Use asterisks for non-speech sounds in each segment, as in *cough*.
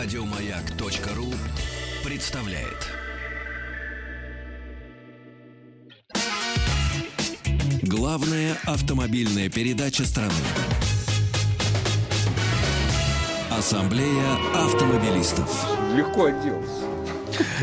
Радиомаяк.ру представляет. Главная автомобильная передача страны. Ассамблея автомобилистов. Легко отделался.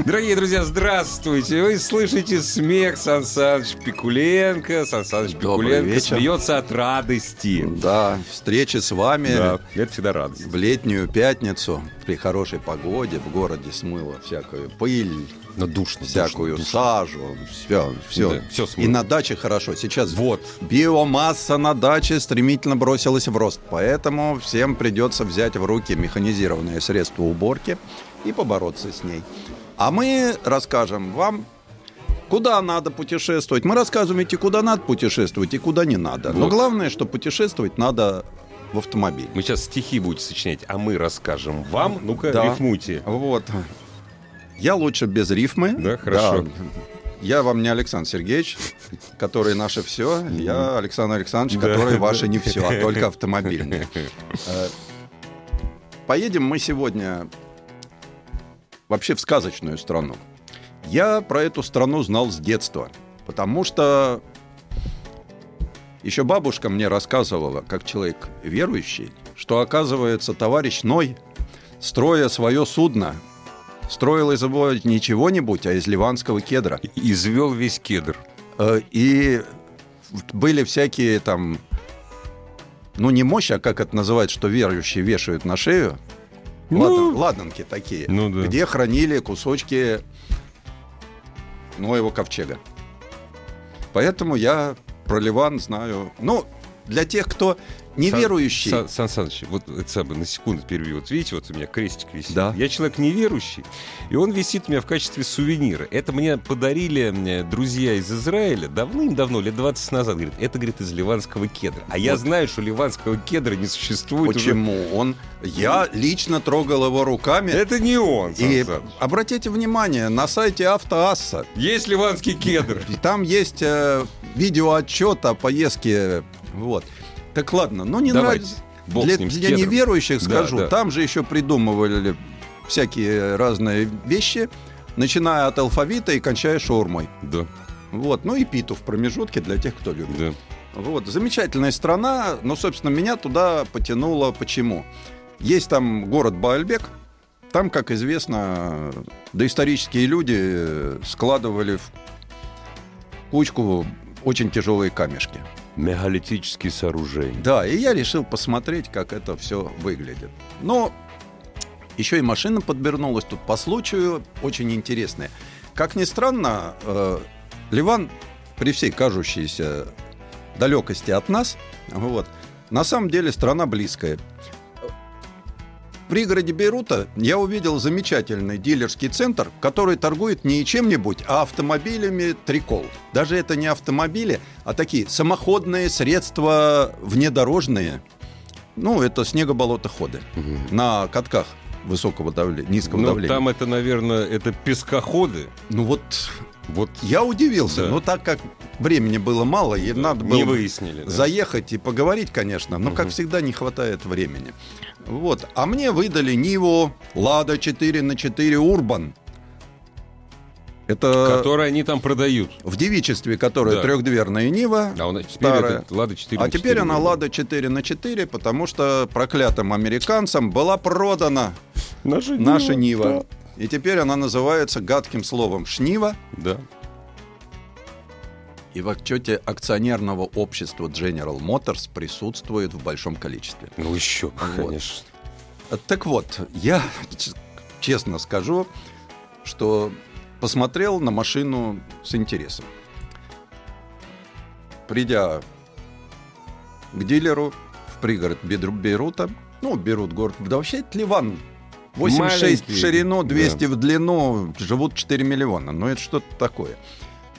Дорогие друзья, здравствуйте! Вы слышите смех Сан Саныч Пикуленко. Сан Саныч Пикуленко смеется от радости. Да, встречи с вами Да, это всегда радость. в летнюю пятницу при хорошей погоде в городе смыло всякую пыль, Но душно. всякую душно, сажу, все, все. Да, смыло. И на даче хорошо. Сейчас Вот. биомасса на даче стремительно бросилась в рост, поэтому всем придется взять в руки механизированные средства уборки и побороться с ней. А мы расскажем вам Куда надо путешествовать? Мы рассказываете, куда надо путешествовать и куда не надо. Но Вот. главное, что путешествовать надо в автомобиле. Мы сейчас стихи будете сочинять, а мы расскажем вам. Ну-ка, Да. рифмуйте. Вот. Я лучше без рифмы. Да, хорошо. Да. Я вам не Александр Сергеевич, который наше все. Я Александр Александрович, Да. который ваше не все, а только автомобильное. *laughs* Э, Поедем мы сегодня вообще в сказочную страну. Я про эту страну знал с детства, потому что еще бабушка мне рассказывала, как человек верующий, что, оказывается, товарищ Ной, строя свое судно, строил из его не чего-нибудь, а из ливанского кедра. Извел весь кедр. Э, И были всякие там, ну не мощь, а как это называют, что верующие вешают на шею. Ну. Ладан- ладанки такие, Ну да. где хранили кусочки Ноева ковчега. Поэтому я про Ливан знаю. Ну, для тех, кто неверующий. Сан, Сан Саныч, вот это самое, на секунду перебью. Вот видите, вот у меня крестик висит. Да. Я человек неверующий, и он висит у меня в качестве сувенира. Это мне подарили э, друзья из Израиля давным-давно, лет 20 назад. Говорит, это, говорит, из ливанского кедра. А я Вот. знаю, что ливанского кедра не существует уже. Почему? Он, я лично трогал его руками. Это не он, Сан И Саныч. обратите внимание, на сайте Автоасса Есть ливанский кедр. *laughs* Там есть э, видеоотчет о поездке. Вот. Так ладно, ну не Давайте. нравится. Бог Для, с ним, с для кедром. неверующих скажу, да. там же еще придумывали всякие разные вещи, начиная от алфавита и кончая шаурмой. Да, Вот. Ну и питу в промежутке для тех, кто любит. да. Вот, замечательная страна, но, собственно, меня туда потянуло. Почему? Есть там город Баальбек, там, как известно, доисторические люди складывали в кучку очень тяжелые камешки. Мегалитические сооружения. Да, и я решил посмотреть, как это все выглядит. Но еще и машина подвернулась тут по случаю, очень интересная. Как ни странно, э, Ливан, при всей кажущейся далекости от нас, вот, на самом деле страна близкая. В пригороде Бейрута я увидел замечательный дилерский центр, который торгует не чем-нибудь, а автомобилями Трикол. Даже это не автомобили, а такие самоходные средства внедорожные. Ну, это снегоболотоходы на катках высокого давления, низкого Ну, давления. там это, наверное, это пескоходы. Ну вот Вот я удивился, Да. но так как времени было мало, и надо было не выяснили. да. заехать и поговорить, конечно, но, как Мгм. всегда, не хватает времени. Вот. А мне выдали Ниву Лада 4 на 4 Урбан. Это Которые они там продают. в девичестве, которая Да. трехдверная Нива. А он теперь Старая. это Лада 4 А теперь 4 она. Лада 4 на 4, потому что проклятым американцам была продана Наша, наша Нива. И теперь она называется гадким словом Шнива. Да. И в отчете акционерного общества General Motors присутствует в большом количестве. Ну еще, Вот. конечно. Так вот, я честно скажу, что посмотрел на машину с интересом. Придя к дилеру в пригород Бейрута, ну, Бейрут город, да вообще это Ливан, 86 Маленький, в ширину, да. 200 в длину, живут 4 миллиона, ну это что-то такое.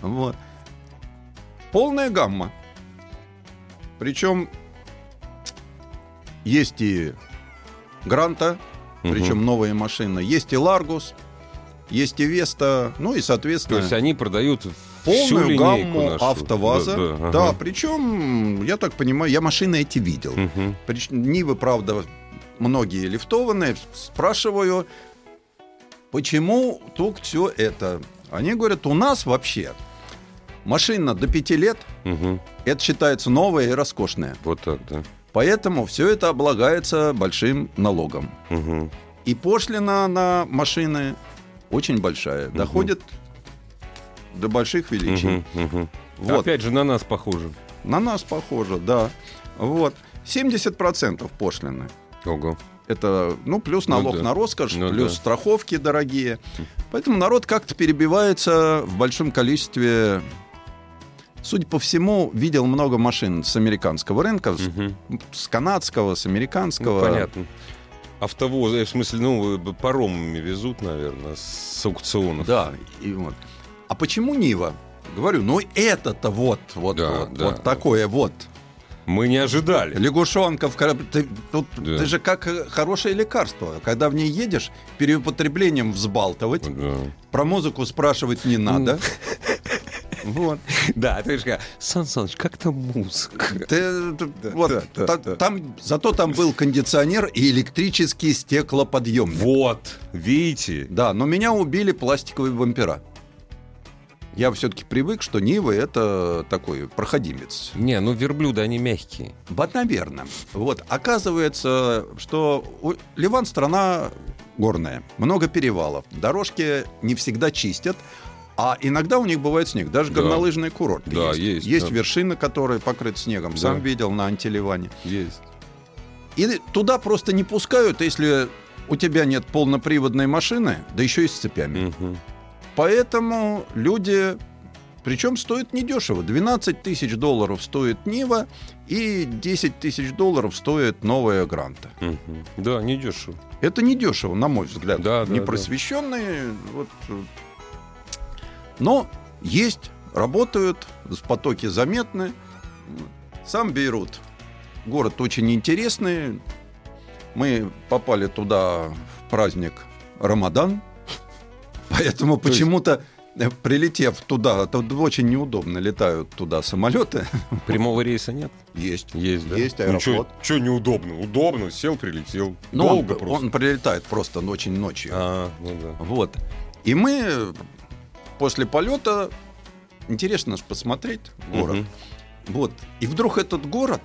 Вот. Полная гамма. Причем есть и Гранта, причем новые машины. Есть и Ларгус, есть и Веста, ну и, То соответственно, есть они продают полную гамму нашу. АвтоВАЗа. Да, Да, да, ага. причем, я так понимаю, я машины эти видел. Мгм. Прич- Нивы, правда, многие лифтованные, спрашиваю, почему тут все это? Они говорят, у нас вообще машина до 5 лет, Мгм. это считается новая и роскошная. Вот так, да. Поэтому все это облагается большим налогом. Мгм. И пошлина на машины очень большая, доходит до больших величин. Мгм. Мгм. Вот. Опять же, на нас похоже. На нас похоже, да. Вот. 70% пошлины. Ого. Это, ну, плюс Ну налог да. на роскошь, Ну плюс да. страховки дорогие. Поэтому народ как-то перебивается в большом количестве. Судя по всему, видел много машин с американского рынка, с, Мгм. с канадского, с Ну, американского. понятно. Автовозы, э, в смысле, ну, э, паромами везут, наверное, с аукционов. Да, и вот. А почему Нива? Говорю, ну это-то вот, вот, Да, вот, да. вот такое вот. Мы не ожидали. Лягушонка в кораб- ты, тут, Да. ты же как э, хорошее лекарство. Когда в ней едешь, переупотреблением взбалтывать, Да. про музыку спрашивать не надо. Вот. *laughs* Да, ты же Сан Саныч, как там музыка? Ты- ты- вот, да, да, та- да. Там, зато там был кондиционер и электрический стеклоподъемник. Вот, видите? Да, но меня убили пластиковые бампера. Я все-таки привык, что Нива это такой проходимец. Не, ну верблюды, они мягкие. Вот, наверное. Вот, оказывается, что Ливан страна горная, много перевалов, дорожки не всегда чистят, а иногда у них бывает снег, даже Да. горнолыжные курорты Да, есть. есть, Есть да. вершины, которые покрыты снегом, Да. сам видел на антиливане. Есть. И туда просто не пускают, если у тебя нет полноприводной машины, да еще и с цепями. Мгм. Поэтому люди... Причем стоит недешево. 12 тысяч долларов стоит Нива и 10 тысяч долларов стоит новая Гранта. Мгм. Да, не дешево. Это недешево, на мой взгляд. Да, да, Непросвещенные. Вот, но есть, работают, в потоке заметны. Сам Бейрут. Город очень интересный. Мы попали туда в праздник Рамадан. Поэтому почему-то, э, прилетев туда, тут очень неудобно летают туда самолеты. Прямого рейса нет? Есть. Есть, да? Есть Ну, аэрофлот. Что неудобно? Удобно, сел, прилетел. Но Долго он, просто. он прилетает просто очень ночью. А, ну да. Вот. И мы после полета интересно ж посмотреть город. Мгм. Вот. И вдруг этот город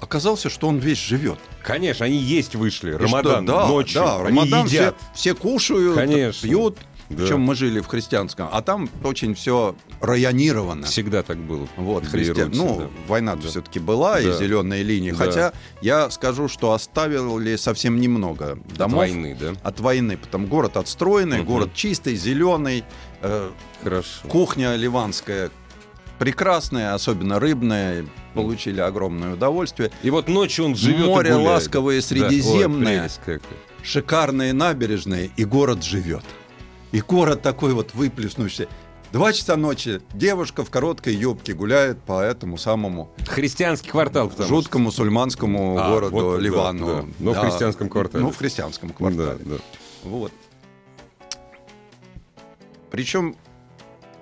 оказался, что он весь живет. Конечно, они есть вышли. И Рамадан что, да, ночью. Да, они Рамадан все, едят. все кушают, Конечно. пьют. Да. Причем мы жили в христианском, а там очень все районировано. Всегда так было. Вот, христиан. Ну, да. война Да. все-таки была, и Да. зеленые линии. Да. Хотя я скажу, что оставили совсем немного От домов войны, да? от войны. Потому город отстроенный, Мгм. город чистый, зеленый. Э, Хорошо. Кухня ливанская прекрасная, особенно рыбная. Получили огромное удовольствие. И вот ночью он живет Море и гуляет. ласковое, Да. средиземное. Ой, какая. Шикарные набережные, и город живет. И город такой вот выплеснувшийся. Два часа ночи девушка в короткой юбке гуляет по этому самому Христианский квартал, потому жутко мусульманскому А, городу вот, да, Ливану. да. Но в христианском квартале. Ну, в христианском квартале. Да, да. Вот. Причем,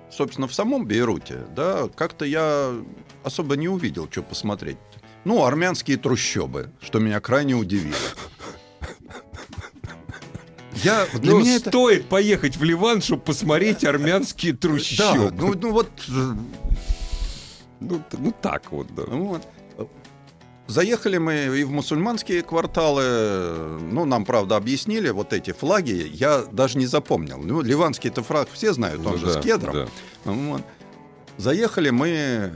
собственно, в самом Бейруте, да, как-то я особо не увидел, что посмотреть. Ну, армянские трущобы, что меня крайне удивило. Я, для Ну, меня это... стоит поехать в Ливан, чтобы посмотреть армянские Да, трущобы. ну, ну вот, э, Ну, ну так вот, да. вот. Заехали мы и в мусульманские кварталы. Ну, нам, правда, объяснили вот эти флаги. Я даже не запомнил. Ну, ливанский-то флаг все знают, он Ну же да, с кедром. да. Вот. Заехали мы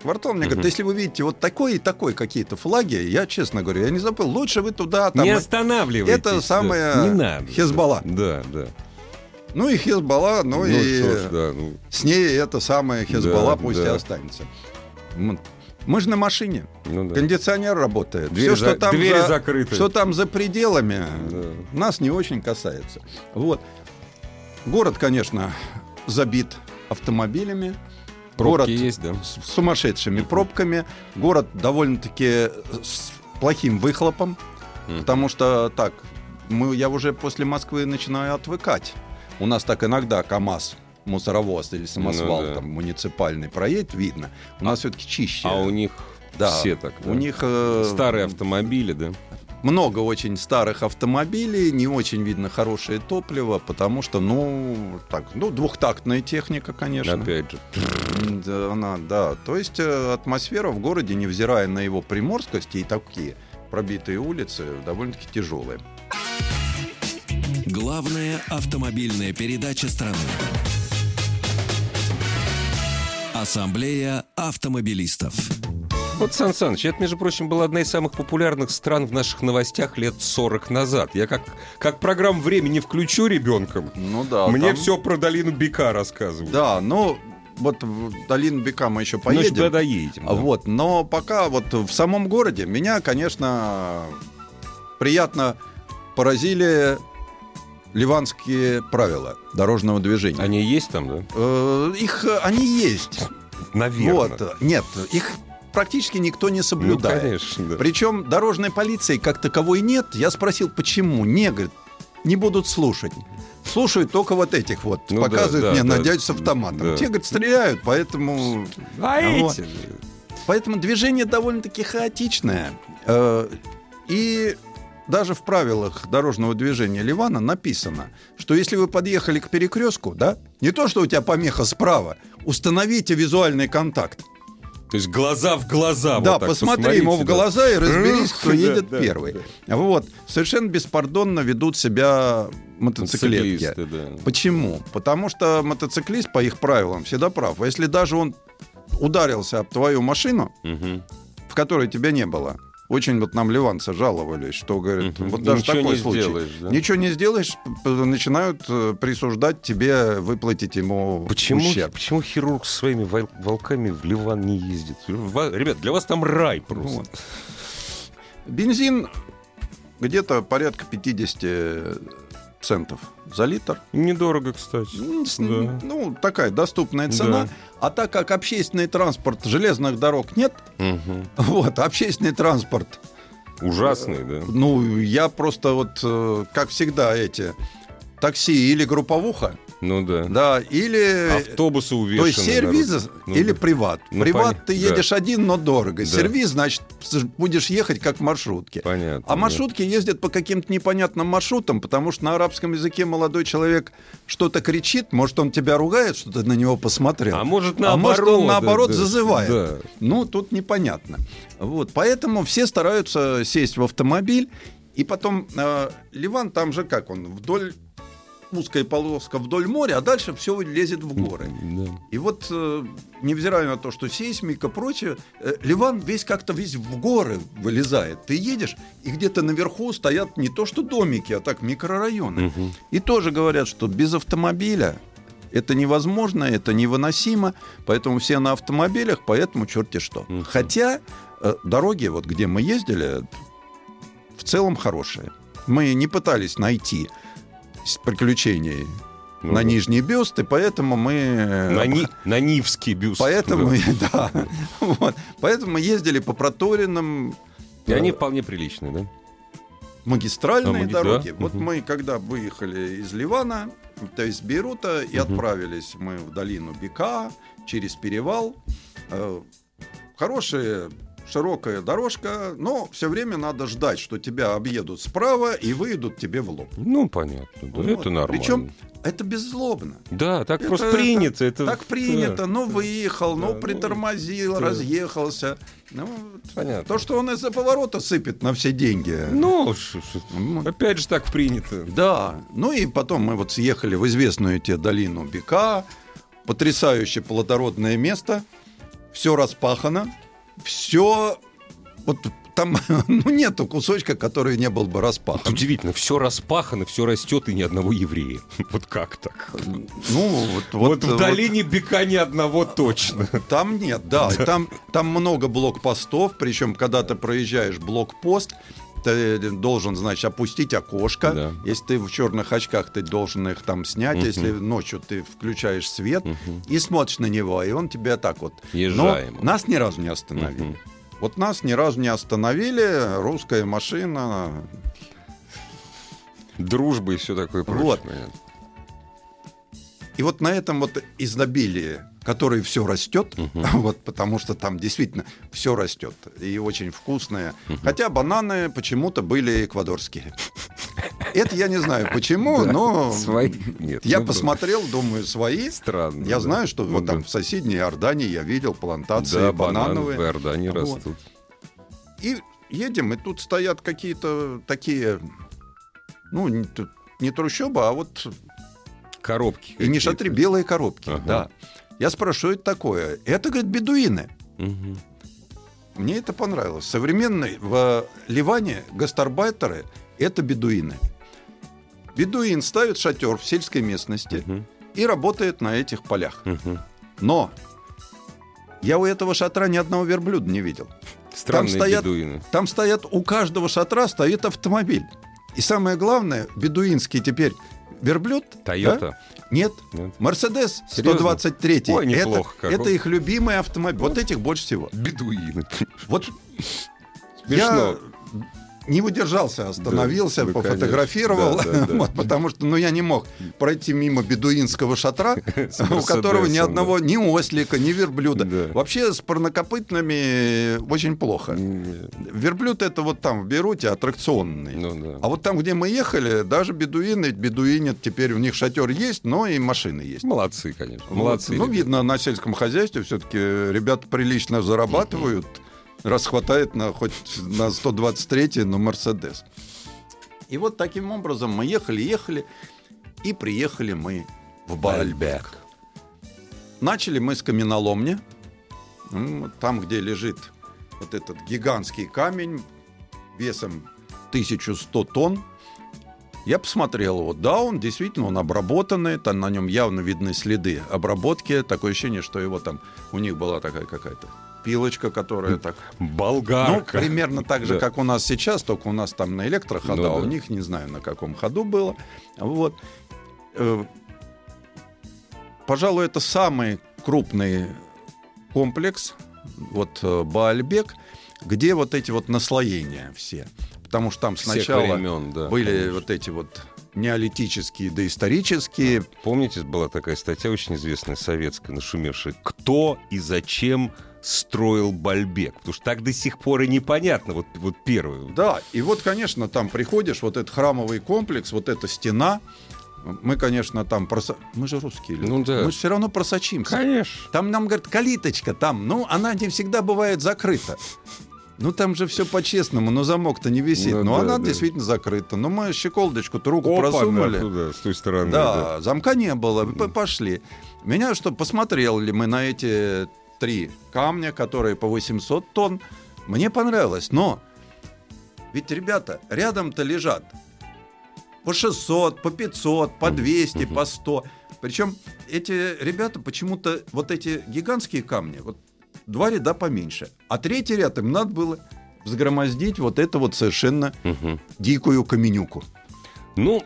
в квартал. Мне говорят, Мгм. если вы видите вот такой и такой какие-то флаги, я, честно говорю, я не забыл. Лучше вы туда, там... не останавливайтесь. это да. самое Не надо. Хезболла. Да, да. Ну и Хезбалла, ну, Ну, и ж, да, ну, с ней это самое Хезбалла Да, пусть и да. останется. Мы же на машине. ну да. Кондиционер работает. Дверь Все, что за- там двери за, закрыты. что там за пределами, Да. нас не очень касается. Вот. Город, конечно, забит автомобилями. Пробки город есть, да? с сумасшедшими пробками. Город довольно-таки с плохим выхлопом, Мгм. потому что так, мы, я уже после Москвы начинаю отвыкать. У нас так иногда КАМАЗ, мусоровоз или самосвал Ну да. там муниципальный проедет, видно. У нас все-таки чище. А у них да, все так. У да? них э, Старые автомобили, да? много очень старых автомобилей, не очень видно хорошее топливо, потому что, ну, так, ну, двухтактная техника, конечно. Опять же. Да, Она, да. То есть э, атмосфера в городе, невзирая на его приморскости и такие пробитые улицы, довольно-таки тяжелые. Главная автомобильная передача страны. Ассамблея автомобилистов. Вот, Сан Саныч, это, между прочим, была одна из самых популярных стран в наших новостях лет 40 назад. Я как, как программу времени включу ребенком, Ну да. мне там- все про долину Бека рассказывают. Да, ну, вот в долину Бека мы еще Ну, поедем. тогда едем. А Вот, но пока вот в самом городе меня, конечно, приятно поразили ливанские правила дорожного движения. Они есть там, да? Э, Их э, они есть. Наверное. Вот, нет, их практически никто не ну, соблюдает. конечно, да. Причем дорожной полиции как таковой нет. Я спросил, почему? Не, говорит, не будут слушать. Слушают только вот этих вот. Ну показывают да, мне да, на дядю с автоматом. да. Те, говорит, стреляют, поэтому... А Вот. эти? Поэтому движение довольно-таки хаотичное. Э, И даже в правилах дорожного движения Ливана написано, что если вы подъехали к перекрестку, да, не то, что у тебя помеха справа, установите визуальный контакт. То есть глаза в глаза. да, вот посмотри ему в посмотрите, да. глаза и разберись, кто Да, едет да, первый. Вот. Совершенно беспардонно ведут себя мотоциклетки. Да. Почему? Потому что мотоциклист, по их правилам, всегда прав. А если даже он ударился об твою машину, Мгм. в которой тебя не было. Очень вот нам ливанцы жаловались, что, говорят, Мгм. вот даже Ничего такой не случай. сделаешь, да? Ничего не сделаешь, начинают э, присуждать тебе выплатить ему Почему, ущерб. почему хирург со своими вол- волками в Ливан не ездит? Ребят, для вас там рай просто. Вот. Бензин где-то порядка 50 центов за литр. Недорого, кстати. Да. Ну, такая доступная цена. Да. А так как общественный транспорт, железных дорог нет, Мгм. вот, общественный транспорт Ужасный, да. Ну, я просто вот, э, как всегда, эти такси или групповуха, Ну да. да, или... Автобусы увешаны. То есть сервиз народом. Ну или да. приват. Ну, приват поня- ты да. едешь один, но дорого. Да. Сервиз, значит, будешь ехать как в маршрутке. Понятно. А маршрутки ездят по каким-то непонятным маршрутам, потому что на арабском языке молодой человек что-то кричит, может, он тебя ругает, что ты на него посмотрел. А может, А может, наоборот. он наоборот да, зазывает. Да. Ну, тут непонятно. Вот, поэтому все стараются сесть в автомобиль, и потом э, Ливан там же как он вдоль узкая полоска вдоль моря, а дальше все лезет в горы. Да. И вот, э, невзирая на то, что сейсмика, прочее, э, Ливан весь как-то весь в горы вылезает. Ты едешь, и где-то наверху стоят не то что домики, а так микрорайоны. Мгм. И тоже говорят, что без автомобиля это невозможно, это невыносимо, поэтому все на автомобилях, поэтому черти что. Мгм. Хотя э, дороги, вот где мы ездили, в целом хорошие. Мы не пытались найти приключений Ну на да. нижние бюсты, поэтому мы... э, На, обх- Ни- на Нивский бюст. Поэтому, да. *laughs* да, вот. поэтому мы ездили по проторенным И они э, вполне приличные, да? магистральные А, маги- дороги. да, Вот мгм. мы, когда выехали из Ливана, то есть Бейрута, и отправились мы в долину Бека через перевал. Э, Хорошая широкая дорожка, но все время надо ждать, что тебя объедут справа и выйдут тебе в лоб. Ну, понятно. Да, Вот. Это нормально. Причем это беззлобно. Да, так Это- просто это- принято. Это, Так принято, да. ну выехал, Да, ну ну, притормозил, да. разъехался. Ну. Понятно. То, что он из-за поворота сыпет на все деньги. Ну, опять же так принято. Да. Ну и потом мы вот съехали в известную тебе долину Бека. Потрясающе плодородное место. Все распахано. Все... Вот там *laughs* ну, нету кусочка, который не был бы распахан. Удивительно, все распахано, все растет и ни одного еврея. *laughs* Вот как так? Ну, вот, Вот, в вот долине Бека ни одного точно. *laughs* Там нет, да. Там, там много блокпостов, причем, когда ты проезжаешь блокпост, ты должен, значит, опустить окошко. Да. Если ты в черных очках, ты должен их там снять. Мгм. Если ночью ты включаешь свет Мгм. и смотришь на него, и он тебя так вот. Езжаем. Но нас ни разу не остановили. Мгм. Вот нас ни разу не остановили. Русская машина. Дружба и все такое прочее. Вот. И вот на этом вот изобилии который все растет, *laughs* вот потому что там действительно все растет и очень вкусное. Хотя бананы почему-то были эквадорские. *laughs* Это я не знаю почему, *laughs* Да, но свои нет, я ну посмотрел, думаю, свои. Странно. Я да. знаю, что вот Да. там в соседней Иордании я видел плантации Да, банановые. в Иордании Вот. растут. И едем, и тут стоят какие-то такие, ну, не, трущоба, а вот Коробки. и не шатры, белые коробки. Ага. Да. Я спрашиваю, это такое? Это, говорит, бедуины. Мгм. Мне это понравилось. Современные в Ливане гастарбайтеры – это бедуины. Бедуин ставит шатер в сельской местности Мгм. и работает на этих полях. Мгм. Но я у этого шатра ни одного верблюда не видел. Странные стоят- бедуины. Там стоят, у каждого шатра стоит автомобиль. И самое главное, бедуинский теперь верблюд. Тойота? да? Нет. Мерседес Серьезно? 123. Ой, это, неплохо как. это их любимый автомобиль. Вот этих больше всего. Бедуины. Вот Смешно. я не удержался, остановился, Да, пофотографировал. Да, да, *laughs* да. потому что ну, я не мог пройти мимо бедуинского шатра, *laughs* у которого ни одного ни ослика, ни верблюда. Да. Вообще с парнокопытными очень плохо. Верблюд это вот там в Беруте аттракционный. Ну. А вот там, где мы ехали, даже бедуины, бедуинят, теперь у них шатер есть, но и машины есть. Молодцы, конечно. Молодцы. Ну, видно, на сельском хозяйстве все-таки ребята прилично зарабатывают, раз хватает на хоть на 123 но Мерседес. И вот таким образом мы ехали, ехали, и приехали мы в Баальбек. Начали мы с каменоломни, там, где лежит вот этот гигантский камень весом 1100 тонн. Я посмотрел его. Да, он действительно, он обработанный, там на нем явно видны следы обработки. Такое ощущение, что его там, у них была такая какая-то пилочка, которая так... Ну, Болгарка. примерно так же, Да. как у нас сейчас, только у нас там на электрохода, Ну а у да. них не знаю, на каком ходу было. Вот. Э, Пожалуй, это самый крупный комплекс, вот э, Баальбек, где вот эти вот наслоения все. Потому что там Всех сначала времен, да, были конечно. вот эти вот неолитические, доисторические. Помните, была такая статья очень известная, советская, нашумевшая. Кто и зачем строил Бальбек? Потому что так до сих пор и непонятно. Вот, вот первый. Да, и вот, конечно, там приходишь, вот этот храмовый комплекс, вот эта стена. Мы, конечно, там просо... Мы же русские люди. Ну да. Мы же все равно просочимся. Конечно. Там нам говорят, калиточка там, ну, она не всегда бывает закрыта. Ну, там же все по-честному, но замок-то не висит. Ну но да, она да. действительно закрыта. Но мы щеколдочку-то руку Опа, просунули. да, туда, с той стороны. Да, замка не было. П- Пошли. Меня что, посмотрел ли мы на эти три камня, которые по 800 тонн? Мне понравилось. Но ведь ребята рядом-то лежат по 600, по 500, по 200, по 100. Причем эти ребята почему-то вот эти гигантские камни, вот два ряда поменьше, а третий ряд им надо было взгромоздить вот это вот совершенно дикую каменюку. Ну,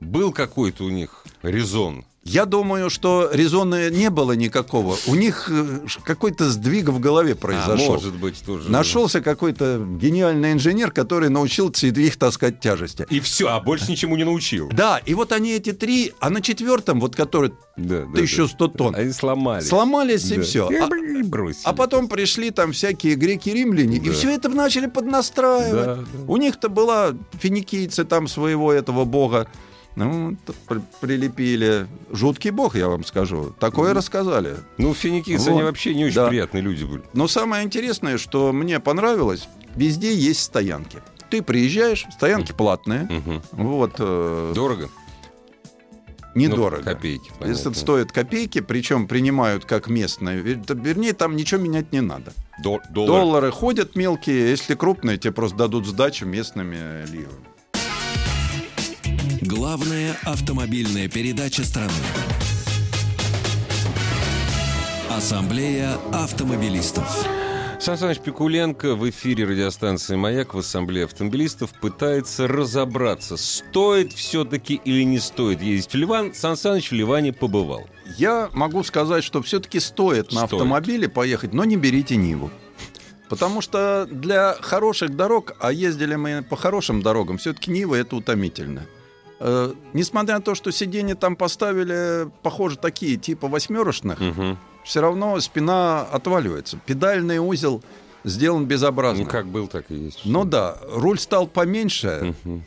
был какой-то у них резон. Я думаю, что резона не было никакого. У них э, какой-то сдвиг в голове А, произошел. может быть, тоже. Нашелся какой-то гениальный инженер, который научился их таскать тяжести. И все, а больше ничему не научил. Да, и вот они эти три, а на четвертом, вот который Да, да, 1100 тонн, Они сломались. сломались и Да. все. И А, бросили. а потом пришли там всякие греки-римляне, и Да. все это начали поднастраивать. Да, да. У них-то была финикийцы там своего этого бога. Ну, при- прилепили. Жуткий бог, я вам скажу. Такое рассказали. Ну, финикийцы, Вот. они вообще не очень Да. приятные люди были. Но самое интересное, что мне понравилось, везде есть стоянки. Ты приезжаешь, стоянки платные. Мгм. Вот, э, Дорого? недорого. Ну, копейки, Если понятно. стоят копейки, причем принимают как местные. Вер- Вернее, там ничего менять не надо. Дол- доллар. Доллары ходят мелкие, если крупные, тебе просто дадут сдачу местными ливами. Главная автомобильная передача страны. Ассамблея автомобилистов. Сан Саныч Пикуленко в эфире радиостанции «Маяк» в Ассамблее автомобилистов пытается разобраться, стоит все-таки или не стоит ездить в Ливан. Сан Саныч в Ливане побывал. Я могу сказать, что все-таки стоит на Стоит. автомобиле поехать, но не берите Ниву. Потому что для хороших дорог, а ездили мы по хорошим дорогам, все-таки Нива это утомительно. Э, несмотря на то, что сиденья там поставили, похоже, такие, типа восьмерочных, Мгм. все равно спина отваливается. Педальный узел сделан безобразно. Ну, как был, так и есть. Ну да, руль стал поменьше Мгм.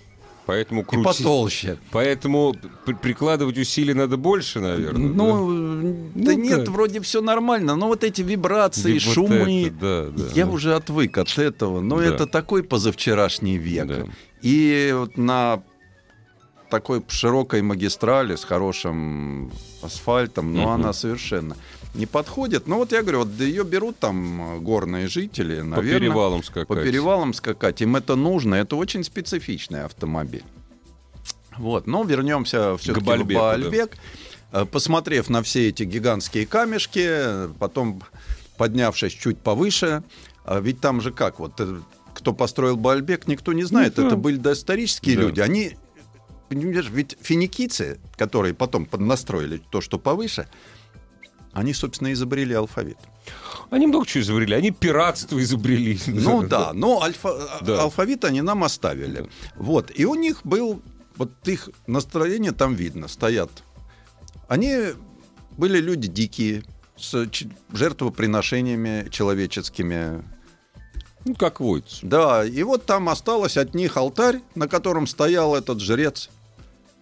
Поэтому и крутить... потолще. Поэтому при- прикладывать усилий надо больше, наверное. да? Ну, да Ну, нет, да. вроде все нормально, но вот эти вибрации, И вот шумы, это, да, да, я да. уже отвык от этого. Но Да. это такой позавчерашний век. Да. И вот на такой широкой магистрали с хорошим асфальтом, но Мгм. она совершенно не подходит. Ну вот я говорю, вот ее берут там э, горные жители, По наверное, перевалам скакать. по перевалам скакать. Им это нужно. Это очень специфичный автомобиль. Вот, но вернемся все-таки в Баальбеку, да. Баальбек. Э, Посмотрев на все эти гигантские камешки, потом поднявшись чуть повыше, а ведь там же как, вот э, кто построил Баальбек, никто не знает. Ну, да. Это были доисторические Да. люди. Они, понимаешь, ведь финикийцы, которые потом поднастроили то, что повыше, они, собственно, изобрели алфавит. Они много чего изобрели. Они пиратство изобрели. Ну *laughs* да, но альфа- Да. алфавит они нам оставили. Да. Вот. И у них был, вот их настроение там видно, стоят. Они были люди дикие, с жертвоприношениями человеческими. Ну, как водится. Да, и вот там осталось от них алтарь, на котором стоял этот жрец.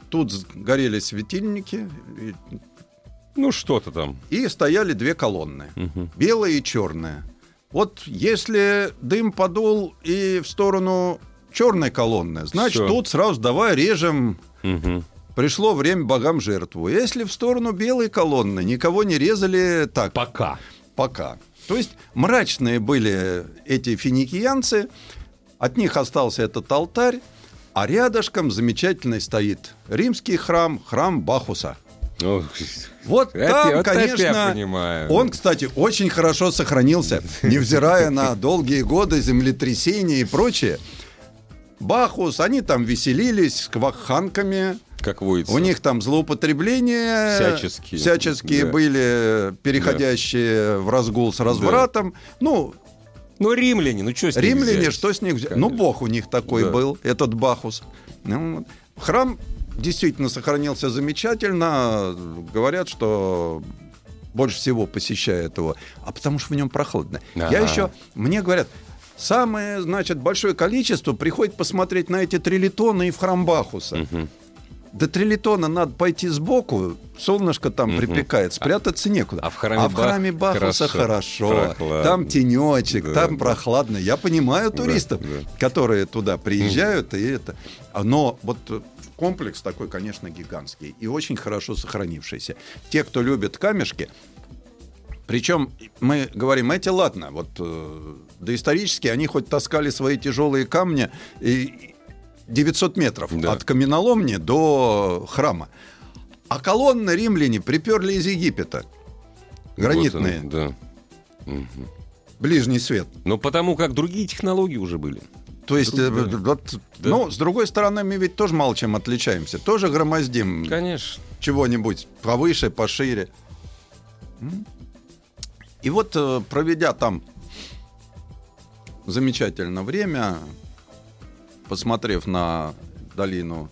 Тут горели светильники, и, Ну, что-то там. и стояли две колонны. Мгм. белое и черное. Вот если дым подул и в сторону черной колонны, значит, Всё. тут сразу давай режем. Мгм. Пришло время богам жертву. Если в сторону белой колонны никого не резали так Пока. пока. То есть мрачные были эти финикиянцы, от них остался этот алтарь, а рядышком замечательный стоит римский храм, храм Бахуса. Ну, Вот это- там, вот конечно, понимаю. он, кстати, очень хорошо сохранился, невзирая на *laughs* долгие годы землетрясения и прочее. Бахус, они там веселились с кваханками, как водится. у них там злоупотребления Всяческие. всяческие Да. были, переходящие в разгул с развратом. Ну, Ну, римляне, ну что с них римляне, взять? что с них взять? Конечно. Ну, бог у них такой Да. был, этот Бахус. Ну, вот. Храм действительно сохранился замечательно. Говорят, что больше всего посещает его, а потому что в нем прохладно. Я Ага. еще, мне говорят, самое, значит, большое количество приходит посмотреть на эти трилитоны и в храм Бахуса. Мгм. До трилитона надо пойти сбоку, солнышко там Мгм. припекает, спрятаться некуда. а в храме в храме Бах Бахуса хорошо, хорошо, прохладно. там тенечек, Да, там да. прохладно. Я понимаю туристов, да. которые туда приезжают, и это. А, Но вот э, комплекс такой, конечно, гигантский и очень хорошо сохранившийся. Те, кто любит камешки, причем мы говорим, эти ладно, вот э, доисторически они хоть таскали свои тяжелые камни и 900 метров Да. от каменоломни до храма. А колонны римляне приперли из Египета. Гранитные, Вот он, да. ближний свет. Но потому как другие технологии уже были. То есть, э, Да. вот, Да. ну, с другой стороны, мы ведь тоже мало чем отличаемся. Тоже громоздим Конечно. чего-нибудь повыше, пошире. И вот, э, проведя там замечательное время, посмотрев на долину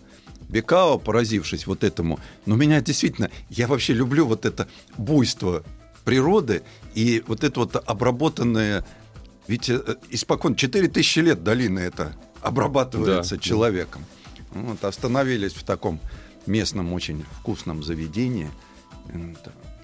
Бекао, поразившись вот этому, но меня действительно, я вообще люблю вот это буйство природы и вот это вот обработанное, ведь э, испокон 4000 лет долина это обрабатывается Да. человеком. Вот, остановились в таком местном очень вкусном заведении.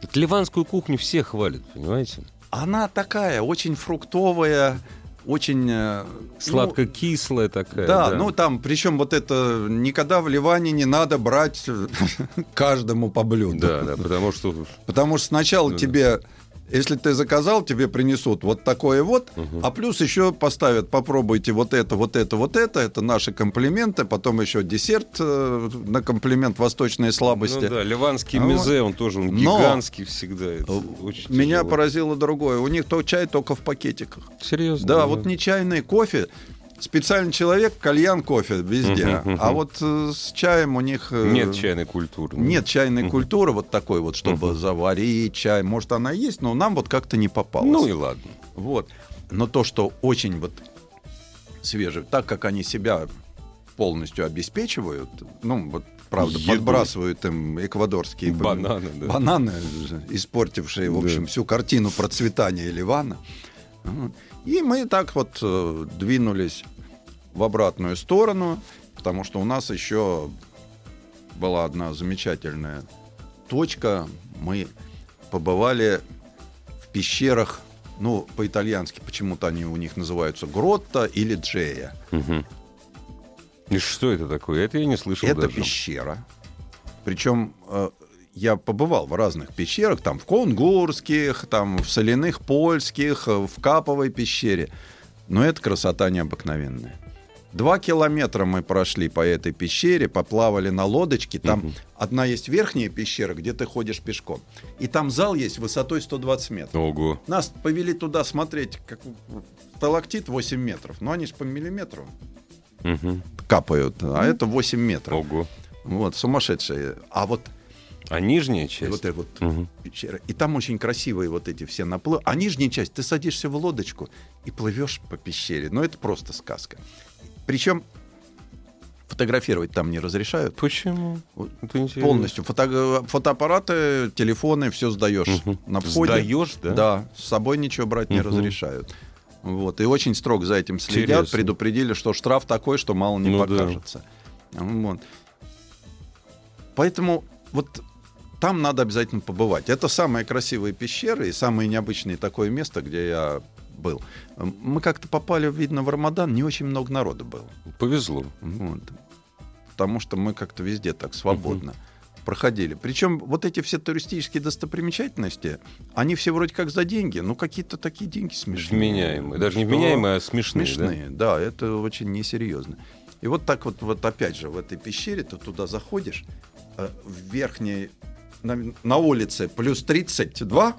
Вот ливанскую кухню все хвалят, понимаете? Она такая, очень фруктовая, очень... э, ну, Сладко-кислая такая. да, ну там, причем вот это никогда в Ливане не надо брать *laughs* каждому по блюду. Да, да, потому что... Потому что сначала Ну да. тебе, если ты заказал, тебе принесут вот такое вот, а плюс еще поставят, попробуйте вот это, вот это, вот это, это наши комплименты, потом еще десерт э, на комплимент восточной слабости. Ну да, ливанский А мезе, он тоже он Но- гигантский всегда. это очень Меня тяжело. поразило другое. У них то чай только в пакетиках. Серьезно? Да, вот не чайный кофе. Специальный человек, кальян кофе везде. Мгм, мгм. А вот э, с чаем у них... э, Нет чайной культуры. Нет чайной культуры вот такой вот, чтобы заварить чай. Может, она есть, но нам вот как-то не попалось. Ну и ладно. Вот. Но то, что очень вот свежее, так как они себя полностью обеспечивают, ну, вот правда, Еду. подбрасывают им эквадорские Бананы, да. бананы, испортившие, в Да. общем, всю картину процветания Ливана. И мы так вот э, двинулись в обратную сторону, потому что у нас еще была одна замечательная точка. Мы побывали в пещерах, ну, по-итальянски почему-то они у них называются Гротта или Джея. Мгм. И что это такое? Это я не слышал Это даже. пещера. Причем э, я побывал в разных пещерах, там в Кунгурских, там в соляных польских, э, в Каповой пещере. Но это красота необыкновенная. Два километра мы прошли по этой пещере, поплавали на лодочке. Там одна есть верхняя пещера, где ты ходишь пешком. И там зал есть высотой 120 метров. Ого. Нас повели туда смотреть, как сталактит 8 метров. Но они же по миллиметру Мгм. капают, а это 8 метров. Ого. Вот, сумасшедшие. А вот, А нижняя часть? вот эта вот Мгм. пещера. И там очень красивые вот эти все наплывы. А нижняя часть, ты садишься в лодочку и плывешь по пещере. Ну, это просто сказка. Причем фотографировать там не разрешают. Почему? Это интересно. Полностью. Фото- фотоаппараты, телефоны, все сдаешь Мгм. на входе. Сдаешь, да? Да, с собой ничего брать не Мгм. разрешают. Вот. И очень строго за этим следят. Интересно. Предупредили, что штраф такой, что мало не Ну да. покажется. Вот. Поэтому вот там надо обязательно побывать. Это самые красивые пещеры и самое необычное такое место, где я был. Мы как-то попали, видно, в Рамадан, не очень много народу было. Повезло. Вот. Потому что мы как-то везде так свободно проходили. Причем вот эти все туристические достопримечательности, они все вроде как за деньги, но какие-то такие деньги смешные. Вменяемые. Даже не вменяемые, а смешные. Смешные, да? это очень несерьезно. И вот так вот, вот опять же в этой пещере ты туда заходишь, э, в верхней, на, на улице плюс 32, в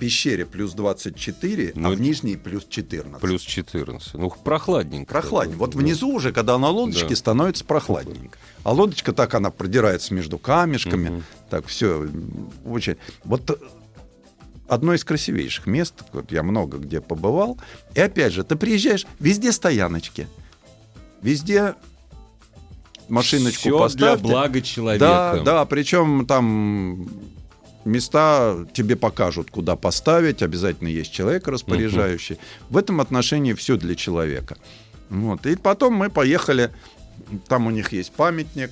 пещере плюс 24, Ну, а в нижней плюс 14. Да? Плюс 14. Ну, прохладненько. Прохладнее. Вот Да. внизу уже, когда на лодочке, Да. становится прохладненько. А лодочка так она продирается между камешками. Мгм. Так все очень. Вот одно из красивейших мест. Вот я много где побывал. И опять же, ты приезжаешь, везде стояночки, везде машиночку поставьте. для блага Да, человека. да, причем там места тебе покажут, куда поставить, обязательно есть человек распоряжающий. В этом отношении все для человека. Вот. И потом мы поехали, там у них есть памятник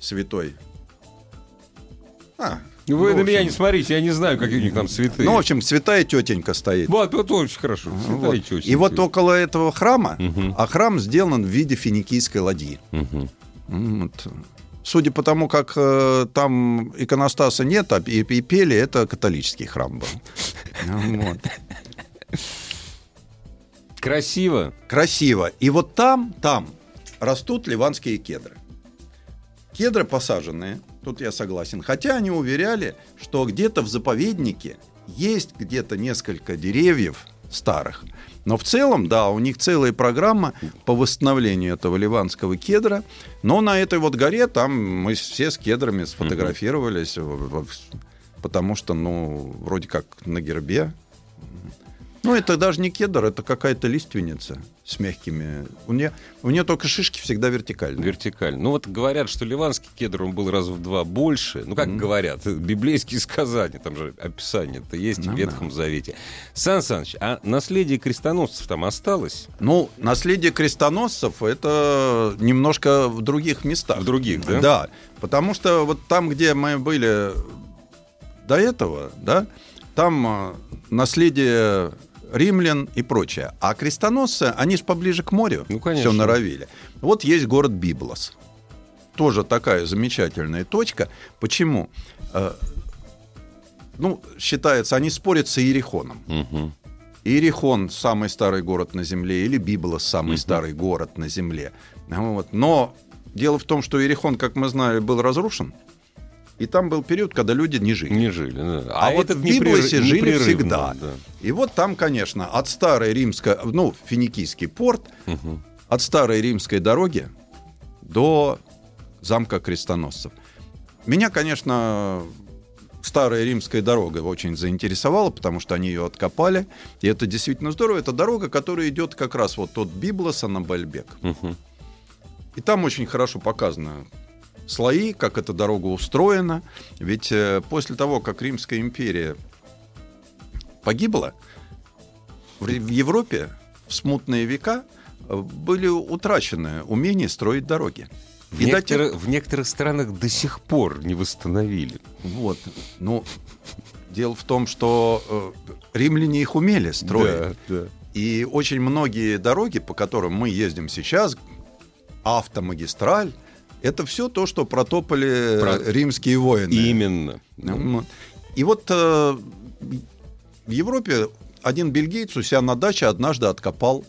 святой. А, Ну, Вы ну, на меня не смотрите, я не знаю, какие у них там цветы. Ну, в общем, святая тетенька стоит. Вот, вот очень хорошо. Вот. и вот около этого храма, Мгм. а храм сделан в виде финикийской ладьи. М, вот. Судя по тому, как э, там иконостаса нет, а и, и пели, это католический храм был. Вот. Красиво. Красиво. И вот там, там растут ливанские кедры. Кедры посаженные, тут я согласен. Хотя они уверяли, что где-то в заповеднике есть где-то несколько деревьев старых. Но в целом, да, у них целая программа по восстановлению этого ливанского кедра. Но на этой вот горе там мы все с кедрами сфотографировались, потому что, ну, вроде как на гербе. Ну, это даже не кедр, это какая-то лиственница с мягкими. У нее, у нее только шишки всегда вертикальные. Вертикально. Ну вот говорят, что ливанский кедр он был раз в два больше. Ну как Мгм. говорят, *laughs* библейские сказания, там же описание-то есть Ну в Ветхом Завете. Сан Саныч, а наследие крестоносцев там осталось? Ну, наследие крестоносцев это немножко в других местах. В других, да? Да, потому что вот там, где мы были до этого, да, там э, наследие римлян и прочее. А крестоносцы, они же поближе к морю Ну, конечно. все норовили. Вот есть город Библос. Тоже такая замечательная точка. Почему? Э, Ну, считается, они спорят с Иерихоном. Мгм. Иерихон самый старый город на Земле, или Библос самый Мгм. старый город на Земле. Вот. Но дело в том, что Иерихон, как мы знаем, был разрушен. И там был период, когда люди не жили. Не жили, да. А, вот этот в Библосе жили всегда. да. И вот там, конечно, от старой римской, ну, финикийский порт, Мгм. от старой римской дороги до замка крестоносцев. Меня, конечно, старая римская дорога очень заинтересовала, потому что они ее откопали. И это действительно здорово. Это дорога, которая идет как раз вот от Библоса на Бальбек. Мгм. И там очень хорошо показано слои, как эта дорога устроена. Ведь э, после того, как Римская империя погибла, в Европе в смутные века э, были утрачены умения строить дороги. В, И до тех- в некоторых странах до сих пор не восстановили. Вот. Ну, дело в том, что э, римляне их умели строить. Да, да. И очень многие дороги, по которым мы ездим сейчас, автомагистраль, это все то, что протопали Про- э, римские воины. Именно. Ну, И вот э, в Европе один бельгиец у себя на даче однажды откопал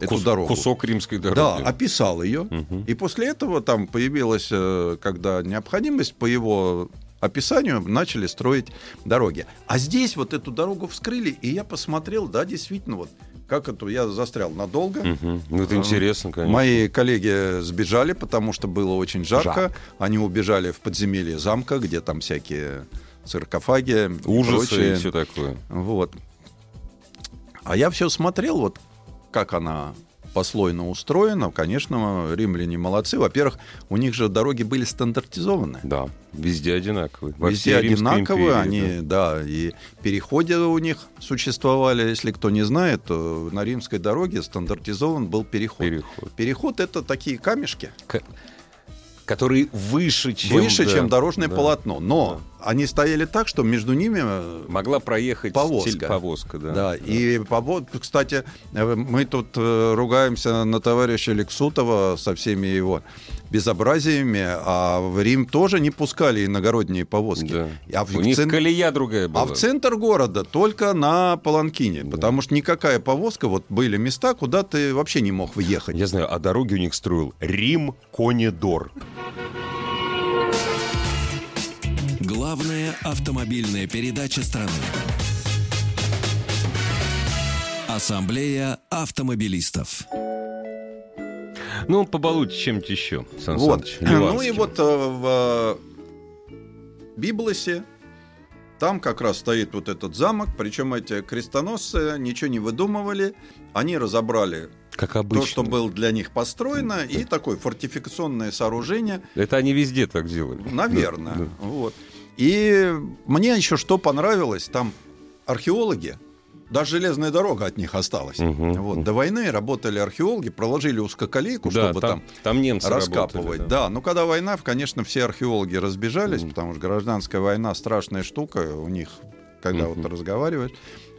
эту Кус- дорогу. Кусок римской дороги. Да, описал ее. Мгм. И после этого там появилась, э, когда необходимость по его описанию начали строить дороги. А здесь вот эту дорогу вскрыли, и я посмотрел, да, действительно, вот как это, я застрял надолго. Мгм. Ну, это интересно, конечно. Мои коллеги сбежали, потому что было очень жарко. Жарко. Они убежали в подземелье замка, где там всякие саркофаги, и Ужасы прочее. и все такое. Вот. А я все смотрел, вот как она послойно устроена. Конечно, римляне молодцы. Во-первых, у них же дороги были стандартизованы. Да, везде одинаковые. Во Везде одинаковые, империи, они, да. и переходы у них существовали. Если кто не знает, то на римской дороге стандартизован был переход. Переход. Переход это такие камешки, К- Который выше, чем... выше, да, чем дорожное да. полотно. Но они стояли так, что между ними э, Могла проехать Повозка. тель- повозка да. Да, и пово- кстати, э, мы тут э, ругаемся на товарища Лексутова со всеми его безобразиями, а в Рим тоже не пускали иногородние повозки. Да. А в, У них цен- колея другая была. а в центр города только на Паланкине, потому что никакая повозка, вот были места, куда ты вообще не мог въехать. Я знаю, а дороги у них строил Рим Конедор. Главная автомобильная передача страны. Ассамблея автомобилистов. Ну, побалуйте чем-нибудь еще, Сан Вот. Саныч, Ну и вот э, в э, Библосе там как раз стоит вот этот замок, причем эти крестоносцы ничего не выдумывали, они разобрали Как обычно. то, что было для них построено, и такое фортификационное сооружение, Это они везде так делали. наверное. Да, да. Вот. И мне еще что понравилось, там археологи, даже железная дорога от них осталась. Мгм. Вот. До войны работали археологи, проложили узкоколейку, Да, чтобы там, там там немцы раскапывать. работали, да. но когда война, конечно, все археологи разбежались, Мгм. потому что гражданская война страшная штука у них, когда Мгм. вот разговариваешь.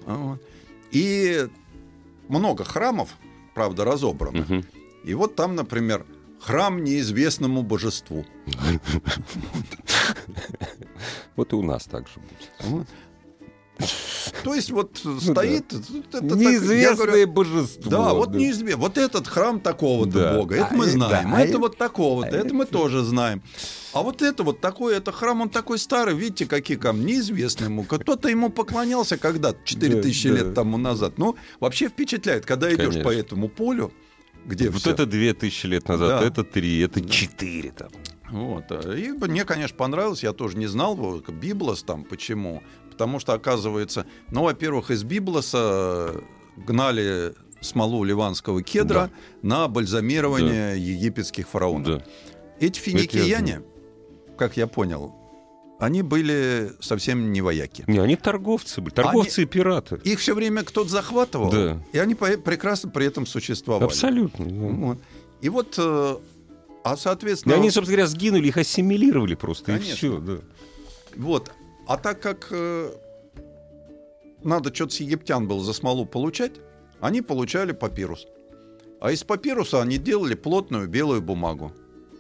Вот. И много храмов, правда, разобрано. Мгм. И вот там, например, храм неизвестному божеству. Вот и у нас так же будет. То есть вот стоит... это так- я Неизвестное говорю, божество. Да, вот неизвестно. Вот этот храм такого-то Да. бога, это А мы это- знаем. а это это- вот такого-то, а это мы это- тоже знаем. А вот это вот такой, это храм, он такой старый, видите, какие камни, неизвестный ему. Кто-то ему поклонялся когда-то, 4000 Да, лет да. тому назад. Ну, вообще впечатляет, когда идешь Конечно. по этому полю, где Вот всё- это две тысячи лет назад, Да. это три, это четыре там. Вот. а, И мне, конечно, понравилось. Я тоже не знал, Библос там, почему. Потому что, оказывается, ну, во-первых, из Библоса гнали смолу ливанского кедра на бальзамирование египетских фараонов. Да. Эти финикияне, как я понял, они были совсем не вояки. Не, они торговцы были, торговцы и пираты. Их все время кто-то захватывал, Да. и они прекрасно при этом существовали. Абсолютно. да. Вот. И вот, э, а соответственно... они, собственно говоря, сгинули, их ассимилировали просто, и Конечно. все. Да. Вот. А так как э, надо что-то с египтян было за смолу получать, они получали папирус. А из папируса они делали плотную белую бумагу.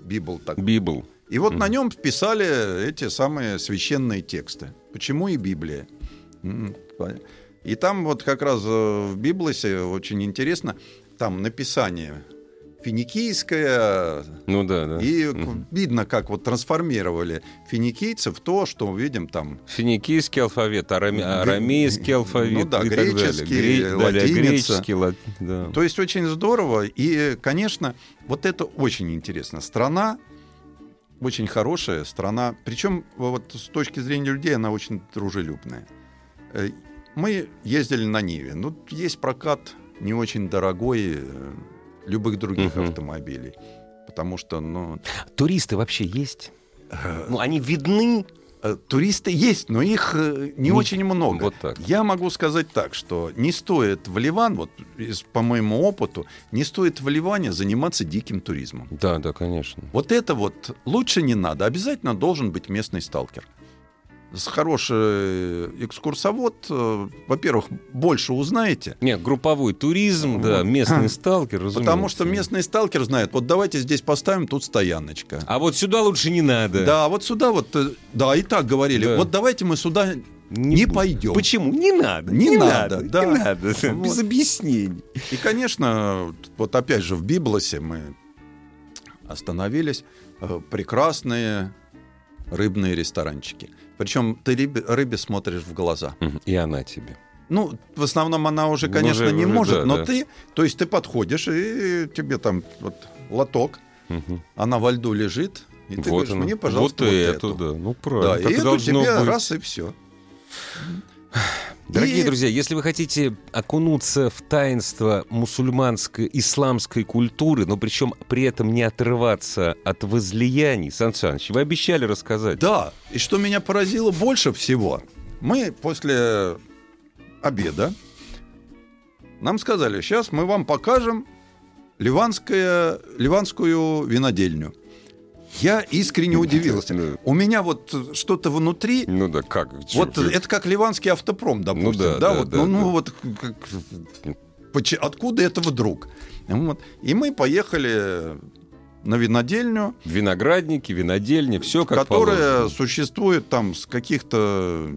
Библ так. Библ. И вот на нем писали эти самые священные тексты. Почему и Библия. И там вот как раз э, в Библосе очень интересно, там написание финикийское, Ну да, да. и видно, как вот трансформировали финикийцев в то, что мы видим там Финикийский алфавит, арами- арамейский алфавит. Ну да, и так далее. греческий, Гре- латиница. греческий, ла- да. То есть очень здорово. И, конечно, вот это очень интересно. Страна очень хорошая страна. Причем вот с точки зрения людей она очень дружелюбная. Э, Мы ездили на Ниве. Ну, есть прокат не очень дорогой э, любых других Мгм. автомобилей. Потому что, ну, Туристы вообще есть? э, Ну, они видны? Э, туристы есть, но их э, не, Не- очень много. вот так. Я могу сказать так, что не стоит в Ливан, вот по моему опыту, не стоит в Ливане заниматься диким туризмом. Да, да, конечно. Вот это вот лучше не надо. Обязательно должен быть местный сталкер. Хороший экскурсовод, э, во-первых, больше узнаете, Нет, групповой туризм, да, местный *laughs* сталкер, разумеется. потому что местный сталкер знает, вот давайте здесь поставим, тут стояночка. А вот сюда лучше не надо. Да, вот сюда вот, э, да, и так говорили, Да. вот давайте мы сюда не бу- пойдем. Почему? Не надо. Не надо, да. Не надо. *laughs* Вот. Без объяснений. И, конечно, вот опять же в Библосе мы остановились. э, Прекрасные рыбные ресторанчики. Причем ты рыбе, рыбе смотришь в глаза. И она тебе. Ну, в основном она уже, Ну, конечно, уже- не уже, может, да, но да. ты, то есть ты подходишь, и тебе там вот лоток, Мгм. она во льду лежит, и ты вот говоришь, она. мне, пожалуйста, вот, вот эту, эту. да. Ну, Да, правильно. и так эту тебе быть. раз и все. Дорогие И- друзья, если вы хотите окунуться в таинство мусульманской, исламской культуры, но причем при этом не отрываться от возлияний, Сан Саныч, вы обещали рассказать. Да, и что меня поразило больше всего, мы после обеда нам сказали, сейчас мы вам покажем ливанское, ливанскую винодельню. Я искренне удивился. Ну. У меня вот что-то внутри, Ну да, как? Вот это как ливанский автопром, допустим, Ну да, да, да, вот, да, ну, ну вот как- откуда это вдруг? Вот. И мы поехали на винодельню, Виноградники, винодельни, все как которая положено. существует там с каких-то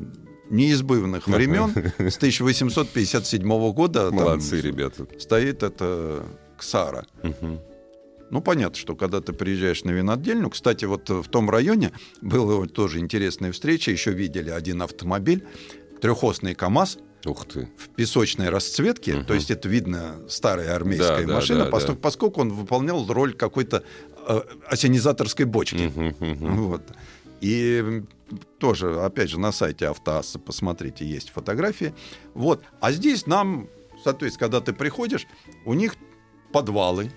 неизбывных времен, *laughs* с 1857 года. там Молодцы, ребята. Стоит это Ксара. Мгм. Ну, понятно, что когда ты приезжаешь на винодельню, кстати, вот в том районе была тоже интересная встреча, еще видели один автомобиль, трехосный КАМАЗ Ух ты. в песочной расцветке, Мгм. то есть это видно старая армейская Да, да, машина, да, поскольку, да. поскольку он выполнял роль какой-то э, осенизаторской бочки. Мгм, мгм. Вот. И тоже, опять же, на сайте Автоасса, посмотрите, есть фотографии. Вот. А здесь нам, соответственно, когда ты приходишь, у них подвалы.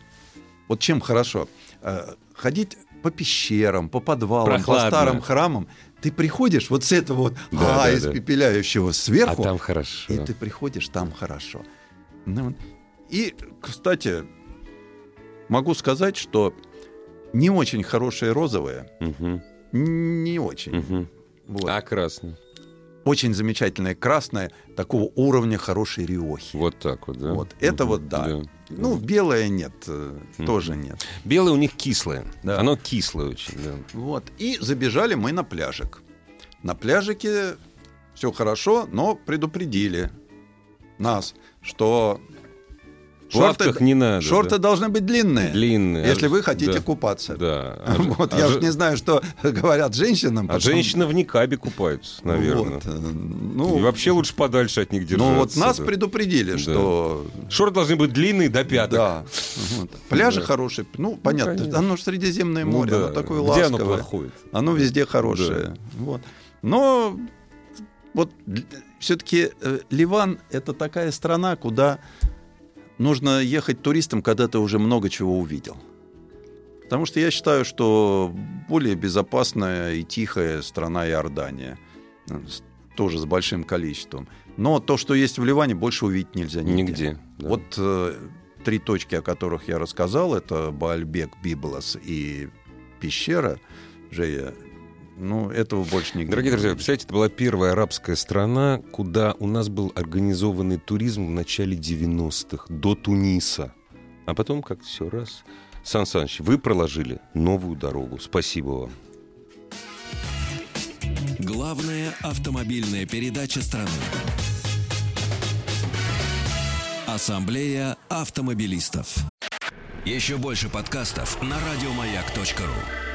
Вот чем хорошо. Э, Ходить по пещерам, по подвалам, Прохладно. по старым храмам. Ты приходишь вот с этого вот Да, а, да, да. испепеляющего А сверху, там хорошо. и ты приходишь, там хорошо. Ну, и, кстати, могу сказать, что не очень хорошие розовые, Мгм, не очень. мгм. Вот. А красный? Очень замечательное красное, такого уровня хорошей риохи. Вот так вот, да? Вот, это вот да. Ну, белое нет, э, тоже нет. Белое у них кислое. Да. Оно кислое очень, да. Вот. И забежали мы на пляжик. На пляжике все хорошо, но предупредили нас, что Плавках не надо. шорты да. должны быть длинные, длинные. если А вы хотите да, купаться. Да. А *laughs* Вот, а я же не знаю, что *laughs* говорят женщинам. А женщины в никабе купаются, наверное. Вот, э, ну, И вообще лучше подальше от них держаться. ну вот нас да. предупредили, Да. что Шорты должны быть длинные до пяток. да, вот. пляжи Да. хорошие, ну понятно, конечно. оно же Средиземное Ну море, да. оно такое Где оно ласковое, плохое? оно везде хорошее, вот. Но вот все-таки Ливан это такая страна, куда нужно ехать туристам, когда ты уже много чего увидел. Потому что я считаю, что более безопасная и тихая страна Иордания. э, Тоже с большим количеством. Но то, что есть в Ливане, больше увидеть нельзя нигде. Нигде. да. Вот э, три точки, о которых я рассказал, это Баальбек, Библос и пещера Жея. Ну, этого больше нигде. Дорогие друзья, представляете, это была первая арабская страна, куда у нас был организованный туризм в начале 90-х, до Туниса. А потом как все раз. Сан Саныч, вы проложили новую дорогу. Спасибо вам. Главная автомобильная передача страны. Ассамблея автомобилистов. Еще больше подкастов на радиомаяк.ру.